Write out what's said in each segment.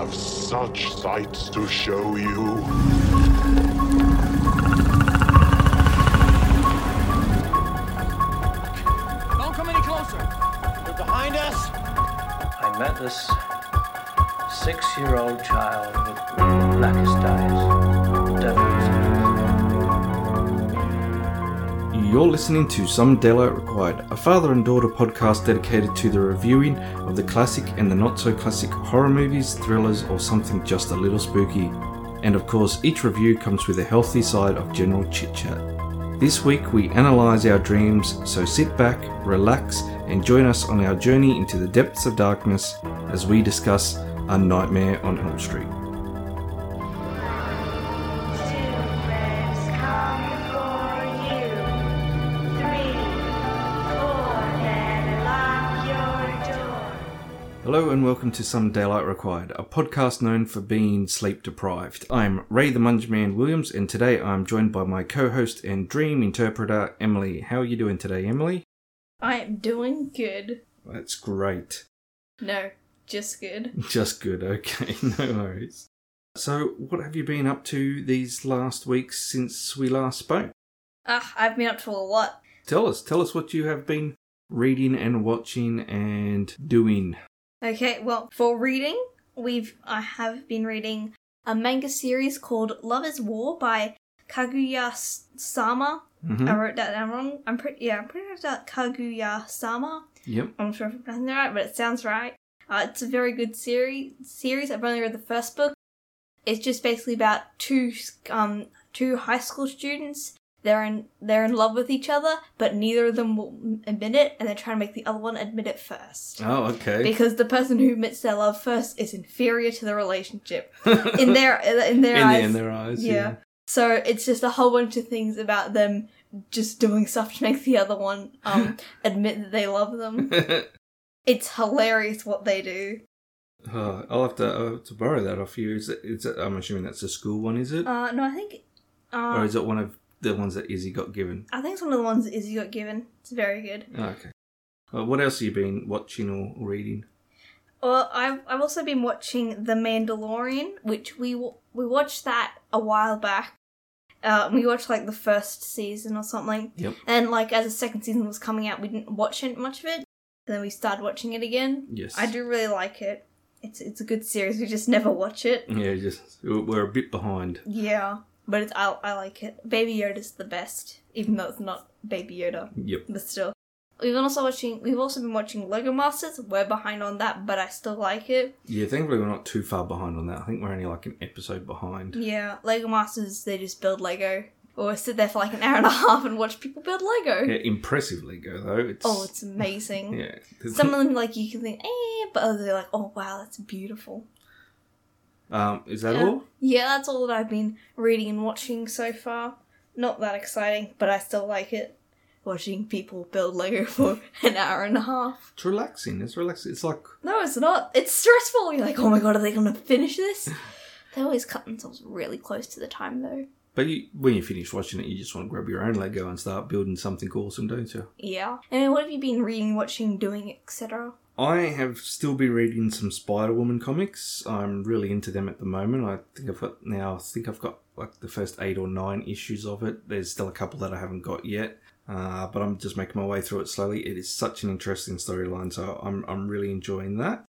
have such sights to show you. Don't come any closer. They're behind us. I met this six year old child with the blackest eyes, You're listening to Some Daylight Required, a father and daughter podcast dedicated to the reviewing of the classic and the not so classic horror movies, thrillers, or something just a little spooky. And of course, each review comes with a healthy side of general chit chat. This week we analyse our dreams, so sit back, relax, and join us on our journey into the depths of darkness as we discuss A Nightmare on Elm Street. Hello and welcome to Some Daylight Required, a podcast known for being sleep deprived. I'm Ray the Mungeman Williams, and today I'm joined by my co-host and dream interpreter Emily. How are you doing today, Emily? I am doing good. That's great. No, just good. Just good. Okay, no worries. So, what have you been up to these last weeks since we last spoke? Ah, I've been up to a lot. Tell us. Tell us what you have been reading and watching and doing. Okay, well, for reading, we've I have been reading a manga series called Love is War by Kaguya Sama. hmm I wrote that down wrong. I'm pretty yeah, I'm pretty sure that Kaguya Sama. Yep. I'm not sure if I'm pronouncing it right, but it sounds right. Uh, it's a very good series. Series. I've only read the first book. It's just basically about two um two high school students. They're in they're in love with each other, but neither of them will admit it, and they're trying to make the other one admit it first. Oh, okay. Because the person who admits their love first is inferior to the relationship in their in their in, eyes. the, in their eyes. yeah. So it's just a whole bunch of things about them just doing stuff to make the other one um admit that they love them. It's hilarious what they do. Oh, I'll have to I'll have to borrow that off you. Is it, is it, I'm assuming that's a school one, is it? Uh, no, I think. Uh, or is it one of the ones that Izzy got given? I think it's one of the ones that Izzy got given. It's very good. Oh, okay. What else have you been watching or reading? Well, I've I've also been watching The Mandalorian, which we w- we watched that a while back. Uh, we watched like the first season or something, Yep. and like as the second season was coming out, we didn't watch it much of it. And then we started watching it again. Yes. I do really like it. It's it's a good series. We just never watch it. Yeah, just we're a bit behind. Yeah, but it's I I like it. Baby Yoda's the best, even though it's not Baby Yoda. Yep. but still. We've also watching. We've also been watching Lego Masters. We're behind on that, but I still like it. Yeah, thankfully we're not too far behind on that. I think we're only like an episode behind. Yeah, Lego Masters. They just build Lego, or sit there for like an hour and a half and watch people build Lego. Yeah, impressive Lego though. It's Oh, it's amazing. yeah. Some of them like you can think, eh, but others are like, oh wow, that's beautiful. Um, is that Yeah. all? Yeah, that's all that I've been reading and watching so far. Not that exciting, but I still like it. Watching people build Lego for an hour and a half. It's relaxing. It's relaxing. It's like No, it's not. It's stressful. You're like, oh my god, are they going to finish this? they always cut themselves really close to the time, though. But you, when you finish watching it, you just want to grab your own Lego and start building something awesome, don't you? Yeah. I And what have you been reading, watching, doing, etc.? I have still been reading some Spider Woman comics. I'm really into them at the moment. I think I've got now. I think I've got like the first eight or nine issues of it. There's still a couple that I haven't got yet, uh, but I'm just making my way through it slowly. It is such an interesting storyline, so I'm I'm really enjoying that.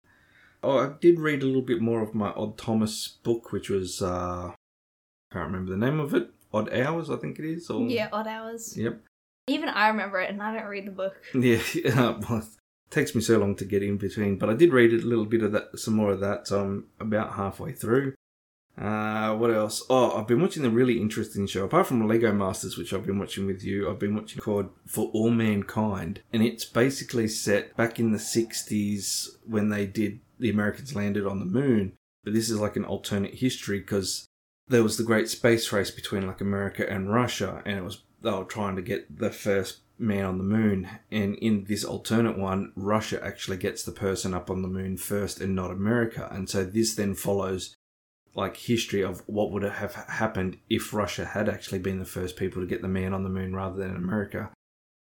Oh, I did read a little bit more of my Odd Thomas book, which was uh, I can't remember the name of it. Odd Hours, I think it is. Or... Yeah, Odd Hours. Yep. Even I remember it, and I don't read the book. Yeah, well, takes me so long to get in between, but I did read a little bit of that, some more of that. So I'm about halfway through. Uh, what else? Oh, I've been watching a really interesting show. Apart from Lego Masters, which I've been watching with you, I've been watching called For All Mankind, and it's basically set back in the '60s when they did the Americans landed on the moon. But this is like an alternate history because there was the great space race between like America and Russia, and it was they were trying to get the first man on the moon. And in this alternate one, Russia actually gets the person up on the moon first, and not America. And so this then follows like history of what would have happened if Russia had actually been the first people to get the man on the moon rather than America.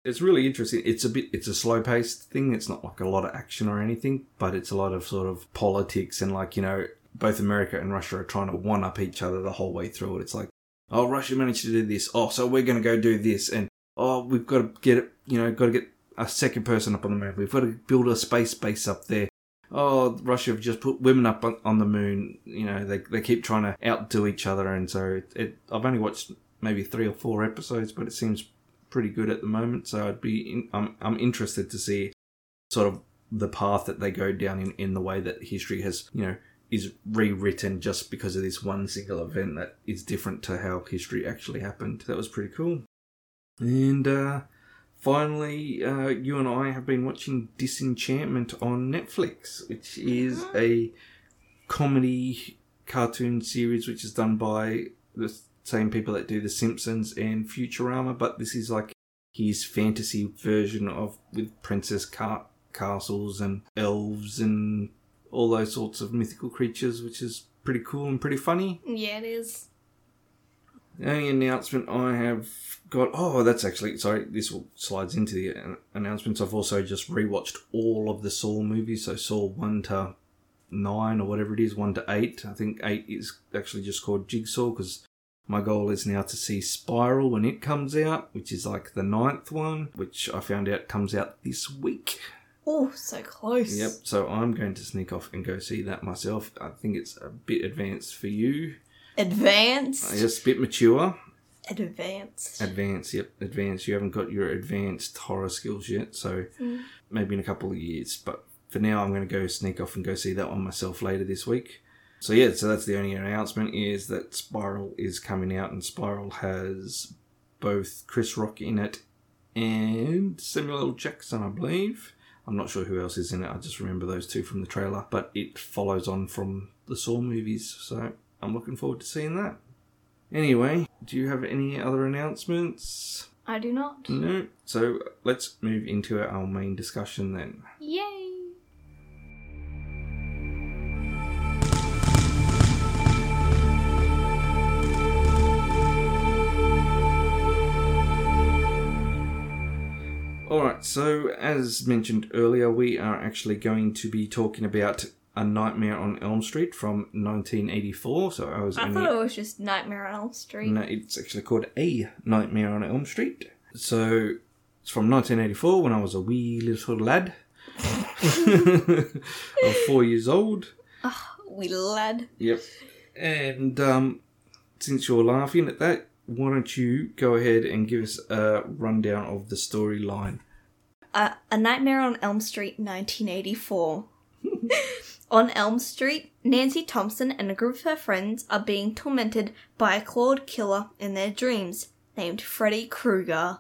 It's really interesting. It's a bit it's a slow paced thing. It's not like a lot of action or anything, but it's a lot of sort of politics and like, you know, both America and Russia are trying to one up each other the whole way through it. It's like, oh, Russia managed to do this. Oh, so we're going to go do this. And, oh, we've got to get it, you know, got to get a second person up on the moon. We've got to build a space base up there. Oh, Russia have just put women up on, on the moon. You know, they, they keep trying to outdo each other. And so it, it, I've only watched maybe three or four episodes, but it seems pretty good at the moment. So I'd be, in, I'm, I'm interested to see sort of the path that they go down in, in the way that history has, you know, is rewritten just because of this one single event that is different to how history actually happened. That was pretty cool. And uh, finally, uh, you and I have been watching Disenchantment on Netflix, which is a comedy cartoon series which is done by the same people that do The Simpsons and Futurama, but this is like his fantasy version of with princess car- castles and elves and all those sorts of mythical creatures, which is pretty cool and pretty funny. Yeah, it is. The only announcement I have got. Oh, that's actually sorry. This will slides into the uh, announcements. I've also just rewatched all of the Saw movies. So Saw one to nine or whatever it is, one to eight. I think eight is actually just called Jigsaw because my goal is now to see Spiral when it comes out, which is like the ninth one, which I found out comes out this week. Oh, so close. Yep. So I'm going to sneak off and go see that myself. I think it's a bit advanced for you. Advanced. Uh, it's a bit mature. Advanced. Advanced, yep, advanced. You haven't got your advanced horror skills yet, so mm. maybe in a couple of years. But for now, I'm going to go sneak off and go see that one myself later this week. So yeah, so that's the only announcement is that Spiral is coming out, and Spiral has both Chris Rock in it and Samuel L. Jackson, I believe. I'm not sure who else is in it. I just remember those two from the trailer, but it follows on from the Saw movies, so I'm looking forward to seeing that. Anyway, do you have any other announcements? I do not. No. So let's move into our main discussion then. Yay. Alright, so as mentioned earlier, we are actually going to be talking about A Nightmare on Elm Street from 1984. So I was I only. thought it was just Nightmare on Elm Street. No, it's actually called A Nightmare on Elm Street. So it's from 1984 when I was a wee little lad. Was four years old. We lad. Yep. And um, since you're laughing at that, why don't you go ahead and give us a rundown of the storyline? Uh, a Nightmare on Elm Street 1984. on Elm Street, Nancy Thompson and a group of her friends are being tormented by a clawed killer in their dreams named Freddy Krueger.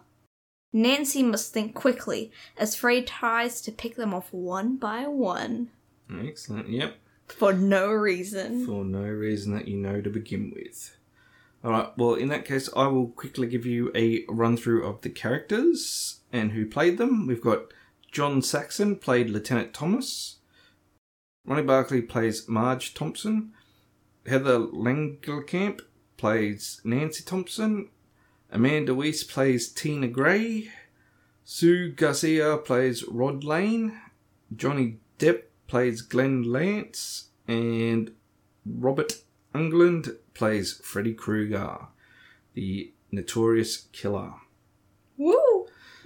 Nancy must think quickly as Freddy tries to pick them off one by one Excellent. Yep. for no reason. For no reason that you know to begin with. Alright, well, in that case, I will quickly give you a run through of the characters and who played them. We've got John Saxon played Lieutenant Thomas. Ronee Blakley plays Marge Thompson. Heather Langenkamp plays Nancy Thompson. Amanda Wyss plays Tina Gray. Jsu Garcia plays Rod Lane. Johnny Depp plays Glenn Lantz. And Robert Englund plays Freddy Krueger, the notorious killer.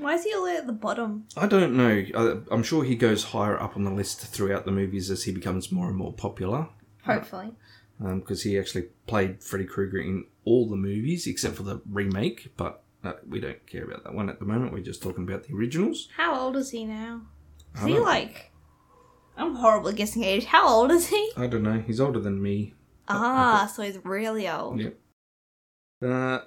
Why is he all the way at the bottom? I don't know. I- I'm sure he goes higher up on the list throughout the movies as he becomes more and more popular. Hopefully. Because he actually played Freddy Krueger in all the movies except for the remake, but uh, we don't care about that one at the moment. We're just talking about the originals. How old is he now? Is I he don't- like. I'm horribly guessing age. How old is he? I don't know. He's older than me. Ah, so he's really old. Yep. Uh,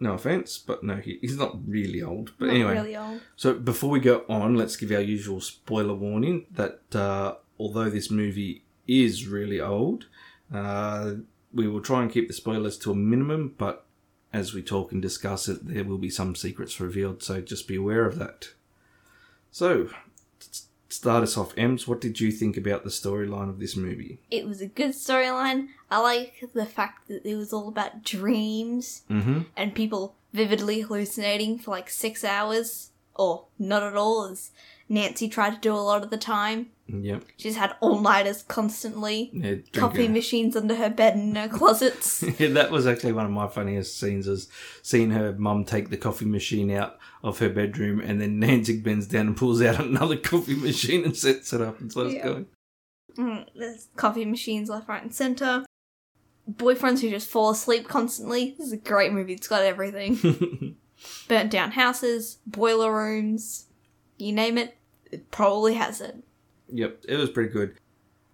no offense, but no, he, he's not really old. But Not anyway, really old. So before we go on, let's give our usual spoiler warning that uh, although this movie is really old, uh, we will try and keep the spoilers to a minimum. But as we talk and discuss it, there will be some secrets revealed. So just be aware of that. So, start us off, Ems, what did you think about the storyline of this movie? It was a good storyline. I like the fact that it was all about dreams Mm-hmm. and people vividly hallucinating for like six hours, or not at all, as Nancy tried to do a lot of the time. Yep. She's had all nighters constantly. Yeah, Coffee machines under her bed and in her closets. Yeah, that was actually one of my funniest scenes is seeing her mum take the coffee machine out of her bedroom and then Nancy bends down and pulls out another coffee machine and sets it up and starts Yeah. going. Mm, There's coffee machines left, right, and center. Boyfriends who just fall asleep constantly. This is a great movie. It's got everything. Burnt down houses, boiler rooms, you name it. It probably has it. Yep, it was pretty good.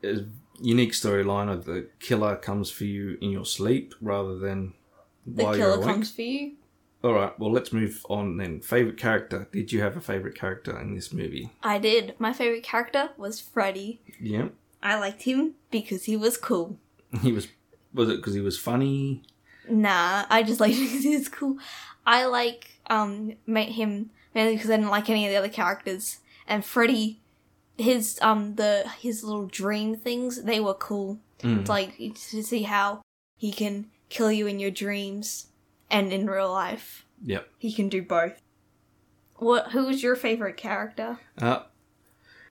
It was a unique storyline of the killer comes for you in your sleep rather than The while you're killer awake. comes for you. All right, well, let's move on then. Favorite character? Did you have a favorite character in this movie? I did. My favorite character was Freddy. Yeah, I liked him because he was cool. he was. Was it because he was funny? Nah, I just liked him because he was cool. I like um ma- him mainly because I didn't like any of the other characters. And Freddy, his um the his little dream things they were cool. Mm. It's like to see how he can kill you in your dreams and in real life. Yep. He can do both. What? Who was your favorite character? Uh,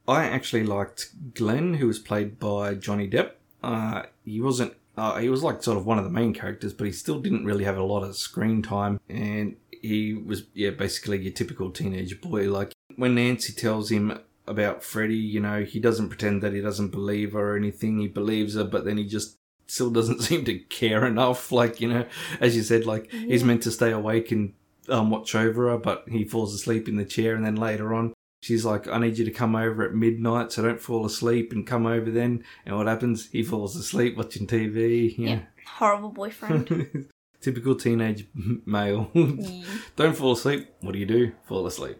I actually liked Glenn, who was played by Johnny Depp. Uh, he wasn't. Uh, he was like sort of one of the main characters, but he still didn't really have a lot of screen time, and he was yeah basically your typical teenage boy. Like when Nancy tells him about Freddy, you know, he doesn't pretend that he doesn't believe her or anything. He believes her, but then he just still doesn't seem to care enough. Like you know, as you said, like he's meant to stay awake and um, watch over her, but he falls asleep in the chair, and then later on She's like, I need you to come over at midnight, so don't fall asleep and come over then. And what happens? He falls asleep watching TV. Yeah. Yeah. Horrible boyfriend. Typical teenage male. Don't fall asleep. What do you do? Fall asleep.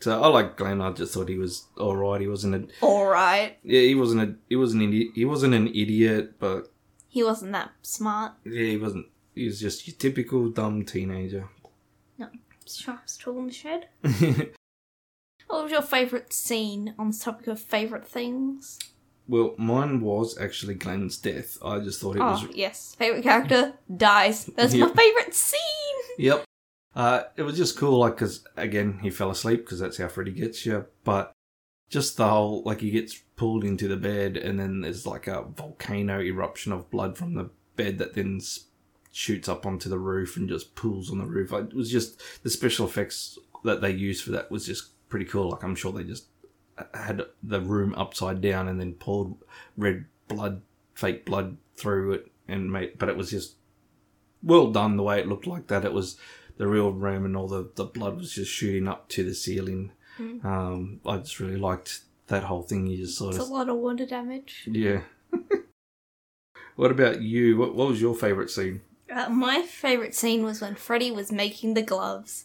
So I like Glenn. I just thought he was all right. He wasn't a All right. yeah. He wasn't a he wasn't an idiot. He wasn't an idiot, but He wasn't that smart. yeah, he wasn't. He was just your typical dumb teenager. Sharp's tool in the shed. What was your favourite scene on the topic of favourite things? well, mine was actually Glenn's death. I just thought it Oh, was yes. Favourite character dies. That's my favourite scene! Yep. Uh, it was just cool, like, because, again, he fell asleep, because that's how Freddy gets you. But just the whole, like, he gets pulled into the bed, and then there's, like, a volcano eruption of blood from the bed that then shoots up onto the roof and just pools on the roof. It was just, the special effects that they used for that was just pretty cool. Like, I'm sure they just had the room upside down and then poured red blood, fake blood through it, and made, but it was just well done the way it looked like that. It was the real room and all the, the blood was just shooting up to the ceiling. Um, I just really liked that whole thing. You just sort It's a lot of water damage. yeah. what about you? What, what was your favourite scene? Uh, my favourite scene was when Freddy was making the gloves.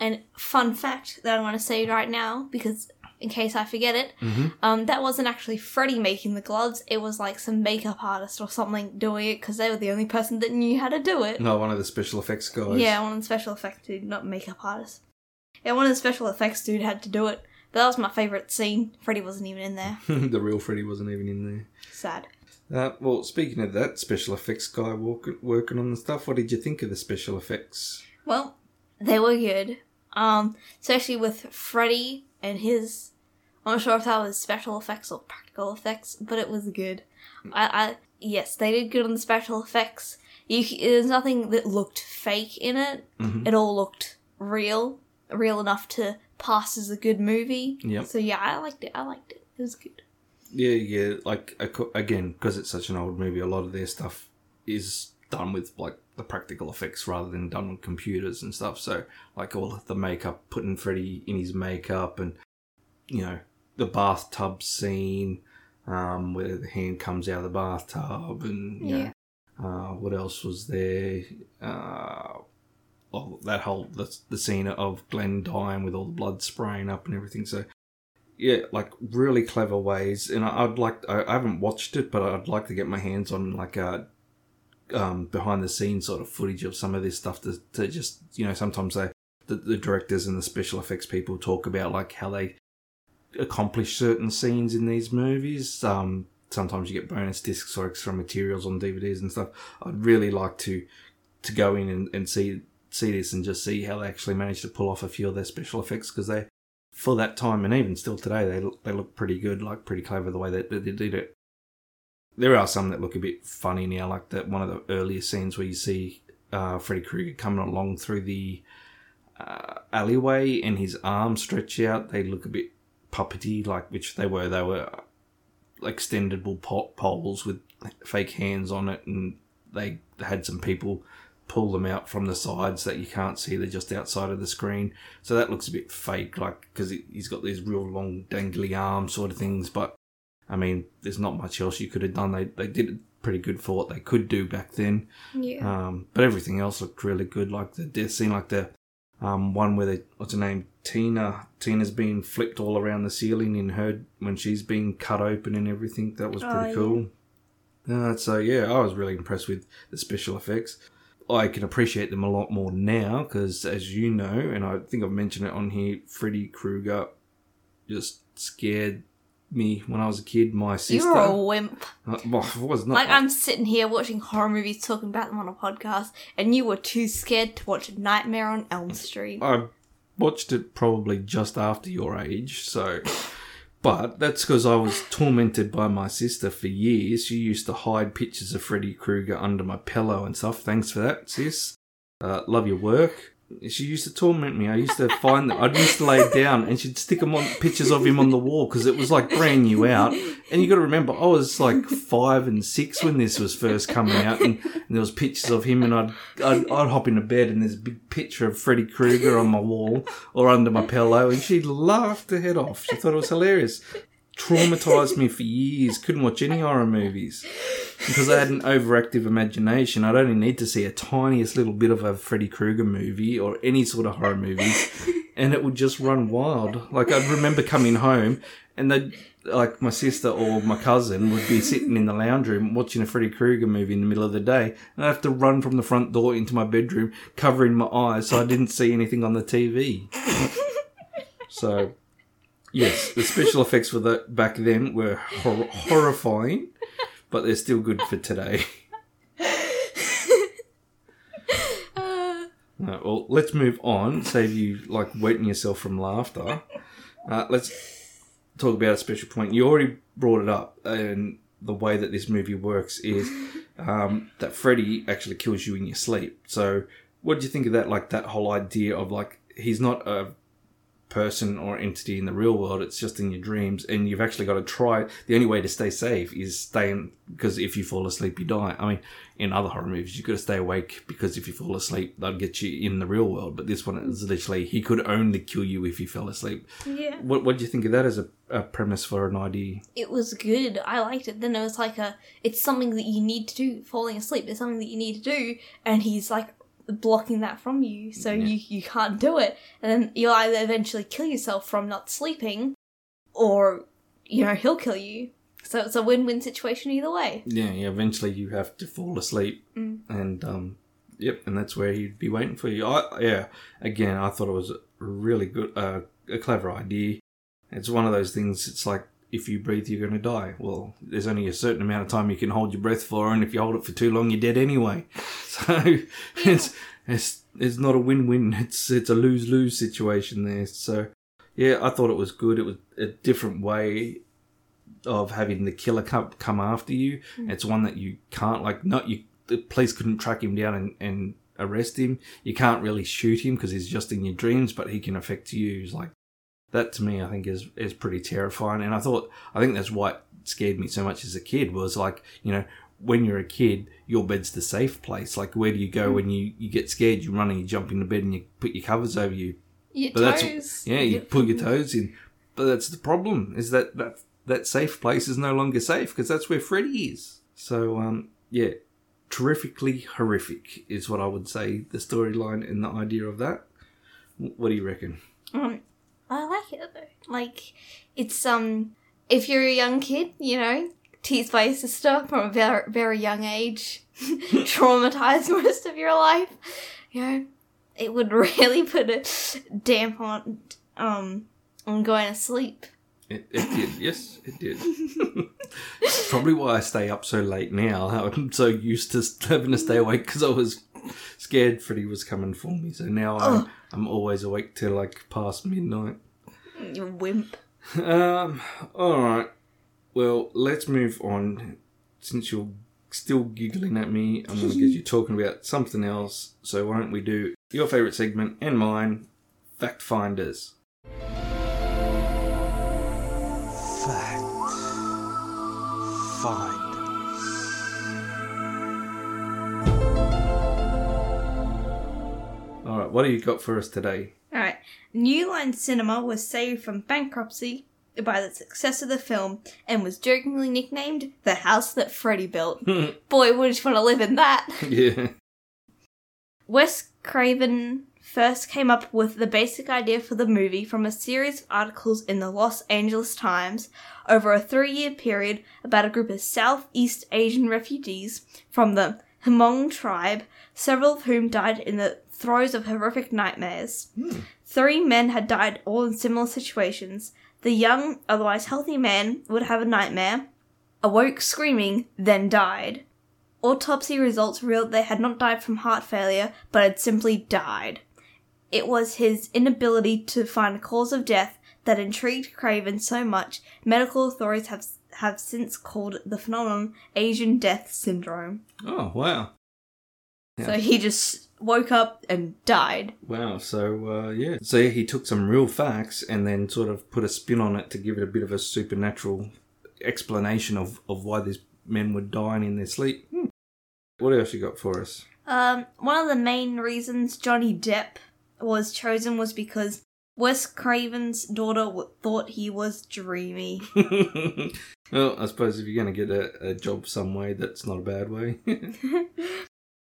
And fun fact that I want to say right now, because in case I forget it, Mhm. um, that wasn't actually Freddy making the gloves. It was like some makeup artist or something doing it because they were the only person that knew how to do it. No, one of the special effects guys. Yeah, one of the special effects dude, not makeup artist. Yeah, one of the special effects dude had to do it. But that was my favourite scene. Freddy wasn't even in there. the real Freddy wasn't even in there. Sad. Uh, well, speaking of that, special effects guy walk, working on the stuff, what did you think of the special effects? Well, they were good. Um, especially with Freddy and his. I'm not sure if that was special effects or practical effects, but it was good. I, I yes, they did good on the special effects. You, there's nothing that looked fake in it. Mhm. It all looked real, real enough to pass as a good movie. Yep. So yeah, I liked it. I liked it. It was good. Yeah, yeah. Like again, because it's such an old movie, a lot of their stuff is done with like the practical effects rather than done on computers and stuff. So like all of the makeup, putting Freddy in his makeup, and you know the bathtub scene um, where the hand comes out of the bathtub, and Yeah. know uh, what else was there? Uh, oh, that whole the, the scene of Glenn dying with all the blood spraying up and everything. So yeah, like really clever ways. And I- I'd like, I I haven't watched it, but I'd like to get my hands on like a um, behind the scenes sort of footage of some of this stuff to, to just, you know, sometimes they, the, the directors and the special effects people talk about like how they accomplish certain scenes in these movies. Um, sometimes you get bonus discs or extra materials on DVDs and stuff. I'd really like to, to go in and, and see, see this and just see how they actually managed to pull off a few of their special effects because they for that time, and even still today, they look, they look pretty good, like pretty clever the way that, that they did it. There are some that look a bit funny now, like that one of the earlier scenes where you see uh, Freddy Krueger coming along through the uh, alleyway and his arms stretch out. They look a bit puppety, like which they were. They were extendable pot poles with fake hands on it, and they had some people pull them out from the sides that you can't see. They're just outside of the screen, so that looks a bit fake, like because he's got these real long dangly arms sort of things. But I mean, there's not much else you could have done. They they did pretty good for what they could do back then. Yeah. Um, but everything else looked really good. Like the death scene, like the um, one where they, what's her name? Tina. Tina's being flipped all around the ceiling in her when she's being cut open and everything. That was Oh, pretty yeah. cool. Uh, so yeah, I was really impressed with the special effects. I can appreciate them a lot more now because, as you know, and I think I've mentioned it on here, Freddy Krueger just scared me when I was a kid. My sister. you sister, were a wimp. Uh, well, I was not Like I'm sitting here watching horror movies, talking about them on a podcast, and you were too scared to watch Nightmare on Elm Street. I watched it probably just after your age, so. But that's because I was tormented by my sister for years. She used to hide pictures of Freddy Krueger under my pillow and stuff. Thanks for that, sis. Uh, love your work. She used to torment me. I used to find that I'd used to lay down and she'd stick 'em on pictures of him on the wall because it was like brand new out. And you got to remember, I was like five and six when this was first coming out, and, and there was pictures of him, and I'd, I'd I'd hop into bed and there's a big picture of Freddy Krueger on my wall or under my pillow, and she laughed her head off. She thought it was hilarious. Traumatized me for years. Couldn't watch any horror movies because I had an overactive imagination. I'd only need to see a tiniest little bit of a Freddy Krueger movie or any sort of horror movie, and it would just run wild. Like I'd remember coming home, and they like my sister or my cousin would be sitting in the lounge room watching a Freddy Krueger movie in the middle of the day, and I'd have to run from the front door into my bedroom, covering my eyes so I didn't see anything on the TV. so. Yes, the special effects for that back then were hor- horrifying, but they're still good for today. No, well, let's move on. Save you like wetting yourself from laughter. Uh, let's talk about a special point. You already brought it up, and the way that this movie works is um, that Freddy actually kills you in your sleep. So, what do you think of that? Like that whole idea of like he's not a person or entity in the real world. It's just in your dreams, and you've actually got to try. The only way to stay safe is staying because if you fall asleep, you die. I mean, in other horror movies, you've got to stay awake because if you fall asleep, they'll get you in the real world. But this one is literally he could only kill you if you fell asleep. Yeah. What What do you think of that as a, a premise for an idea? It was good. I liked it. Then it was like a, it's something that you need to do. Falling asleep is something that you need to do, and he's like blocking that from you, so you you can't do it. And then you'll either eventually kill yourself from not sleeping, or you know he'll kill you. So it's a win-win situation either way. Yeah, yeah. Eventually, you have to fall asleep, and um, yep, and that's where he'd be waiting for you. I, yeah, again, I thought it was a really good, uh, a clever idea. It's one of those things. It's like if you breathe, you're going to die. Well, there's only a certain amount of time you can hold your breath for, and if you hold it for too long, you're dead anyway. So it's it's it's not a win-win. It's it's a lose-lose situation there. So yeah, I thought it was good. It was a different way of having the killer come, come after you. Hmm. It's one that you can't like. Not you. The police couldn't track him down and, and arrest him. You can't really shoot him because he's just in your dreams, but he can affect you. He's like that to me. I think is is pretty terrifying. And I thought I think that's what scared me so much as a kid was like you know when you're a kid your bed's the safe place like where do you go when you you get scared you run and you jump into bed and you put your covers over you Your but that's toes. yeah, you put your toes in. But that's the problem is that that that safe place is no longer safe because that's where Freddy is. So um, yeah, terrifically horrific is what I would say. The storyline and the idea of that. What do you reckon? Like it's um, if you're a young kid, you know, teased by your sister from a very very young age, traumatized most of your life, you know, it would really put a damp on um on going to sleep. It, it did, yes, it did. It's Probably why I stay up so late now. I'm so used to having to stay awake because I was scared Freddy was coming for me. So now I'm, I'm always awake till like past midnight. You wimp. Um, alright. Well, let's move on. Since you're still giggling at me, I'm going to get you talking about something else. So, why don't we do your favourite segment and mine, Fact Finders? Fact Finders. Alright, what do you got for us today? New Line Cinema was saved from bankruptcy by the success of the film and was jokingly nicknamed the house that Freddy built. Boy, would you want to live in that. yeah. Wes Craven first came up with the basic idea for the movie from a series of articles in the Los Angeles Times over a three year period about a group of Southeast Asian refugees from the Hmong tribe, several of whom died in the throes of horrific nightmares. Hmm. Three men had died all in similar situations. The young, otherwise healthy man would have a nightmare, awoke screaming, then died. Autopsy results revealed they had not died from heart failure, but had simply died. It was his inability to find a cause of death that intrigued Craven so much, medical authorities have, have since called the phenomenon Asian death syndrome. Oh, wow. So he just woke up and died. Wow. So, uh, yeah. So, yeah, he took some real facts and then sort of put a spin on it to give it a bit of a supernatural explanation of, of why these men were dying in their sleep. Hmm. What else you got for us? Um, one of the main reasons Johnny Depp was chosen was because Wes Craven's daughter w- thought he was dreamy. well, I suppose if you're going to get a, a job some way, that's not a bad way.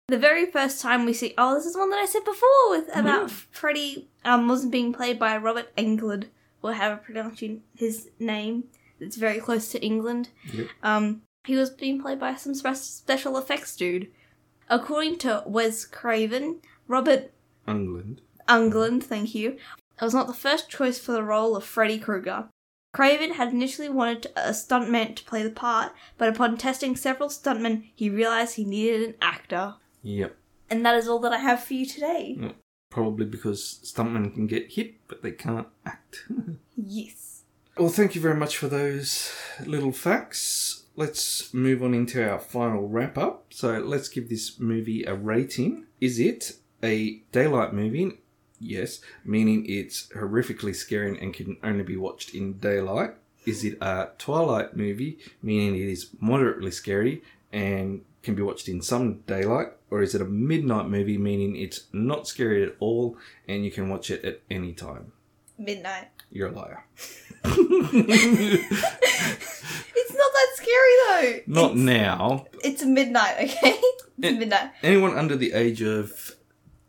The very first time we see, oh, this is one that I said before with about Freddy. um wasn't being played by Robert Englund, or however pronouncing his name. It's very close to England. Yep. Um, he was being played by some special effects dude. According to Wes Craven, Robert England. Englund, thank you, was not the first choice for the role of Freddy Krueger. Craven had initially wanted a stuntman to play the part, but upon testing several stuntmen, he realized he needed an actor. Yep. And that is all that I have for you today. Probably because stuntmen can get hit, but they can't act. Yes. well, thank you very much for those little facts. Let's move on into our final wrap up. So, let's give this movie a rating. Is it a daylight movie? Yes, meaning it's horrifically scary and can only be watched in daylight. Is it a twilight movie, meaning it is moderately scary and can be watched in some daylight? Or is it a midnight movie, meaning it's not scary at all and you can watch it at any time? Midnight. You're a liar. It's not that scary though. Not it's, now. It's midnight, okay? It's Eh. midnight. Anyone under the age of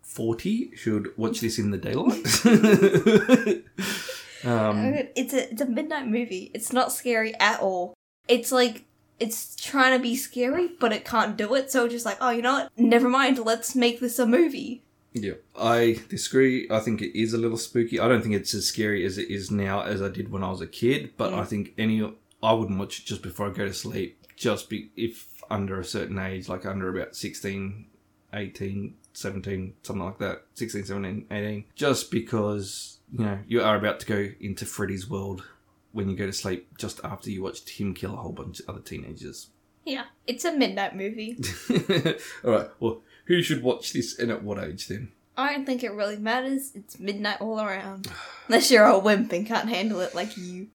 40 should watch this in the daylight. um, It's a it's a midnight movie. It's not scary at all. It's like it's trying to be scary, but it can't do it. So just like, oh, you know what? Never mind. Let's make this a movie. yeah, I disagree. I think it is a little spooky. I don't think it's as scary as it is now as I did when I was a kid, but I think any I wouldn't watch it just before I go to sleep, just be if under a certain age, like under about 16, 18, 17, something like that, 16, 17, 18, just because, you know, you are about to go into Freddy's world when you go to sleep just after you watched him kill a whole bunch of other teenagers. Yeah, it's a midnight movie. all right, well, who should watch this and at what age then? I don't think it really matters. It's midnight all around. Unless you're a wimp and can't handle it like you.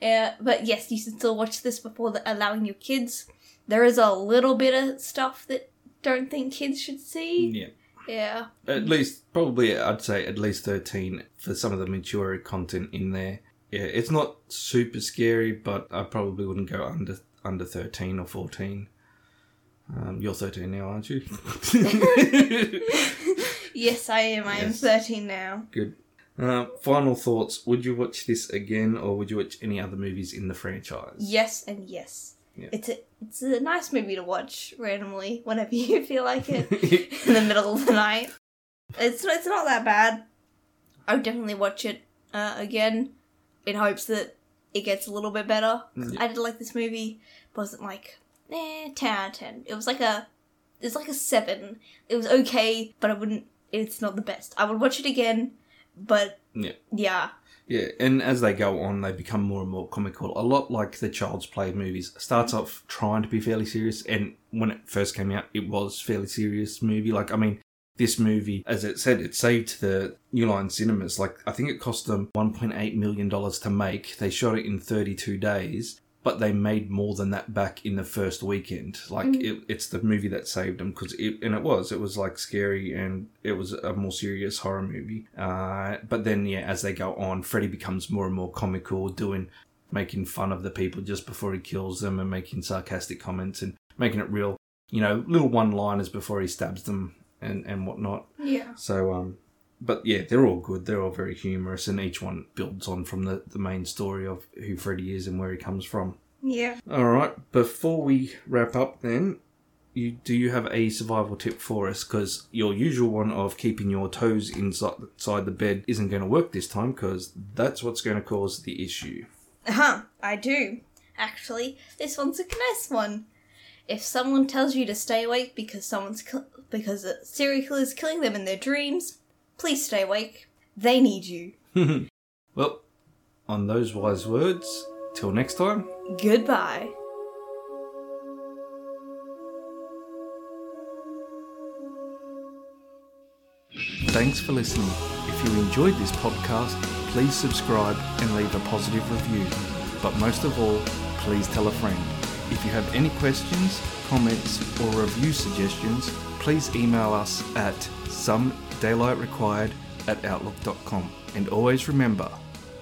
Yeah, but yes, you should still watch this before the, allowing your kids. There is a little bit of stuff that don't think kids should see. Yeah. Yeah. At least, probably, I'd say at least 13 for some of the mature content in there. Yeah, it's not super scary, but I probably wouldn't go under under 13 or 14. Um, you're 13 now, aren't you? Yes, I am. I am Yes. 13 now. Good. Uh, final thoughts. Would you watch this again, or would you watch any other movies in the franchise? Yes and yes. Yeah. It's a it's a nice movie to watch randomly whenever you feel like it in the middle of the night. It's it's not that bad. I would definitely watch it uh, again in hopes that it gets a little bit better. I did like this movie. It wasn't like eh ten out of ten. It was like a it was like a seven. It was okay, but I wouldn't. It's not the best. I would watch it again, but Yeah. yeah, Yeah, and as they go on, they become more and more comical. A lot like the Child's Play movies. Starts off trying to be fairly serious, and when it first came out, it was fairly serious movie. Like, I mean, this movie, as it said, it saved the New Line Cinemas. Like, I think it cost them $1.8 million to make. They shot it in 32 days, but they made more than that back in the first weekend. Like, it, it's the movie that saved them because it, and it was, it was like scary and it was a more serious horror movie. Uh, but then, yeah, as they go on, Freddy becomes more and more comical, doing, making fun of the people just before he kills them and making sarcastic comments and making it real, you know, little one liners before he stabs them and, and whatnot. Yeah. So, um, but yeah, they're all good. They're all very humorous, and each one builds on from the, the main story of who Freddy is and where he comes from. Yeah. All right, before we wrap up, then, you do you have a survival tip for us? Because your usual one of keeping your toes inside, inside the bed isn't going to work this time, because that's what's going to cause the issue. Uh-huh, I do. Actually, this one's a nice one. If someone tells you to stay awake because someone's kill- because a serial killer is killing them in their dreams, please stay awake. They need you. Well, on those wise words, till next time. Goodbye. Thanks for listening. If you enjoyed this podcast, please subscribe and leave a positive review. But most of all, please tell a friend. If you have any questions, comments, or review suggestions, please email us at some daylight required at outlook.com. And always remember,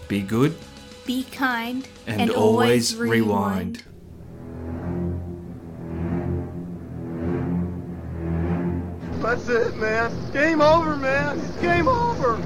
be good Be kind and, always rewind. That's it, man. Game over, man. It's game over.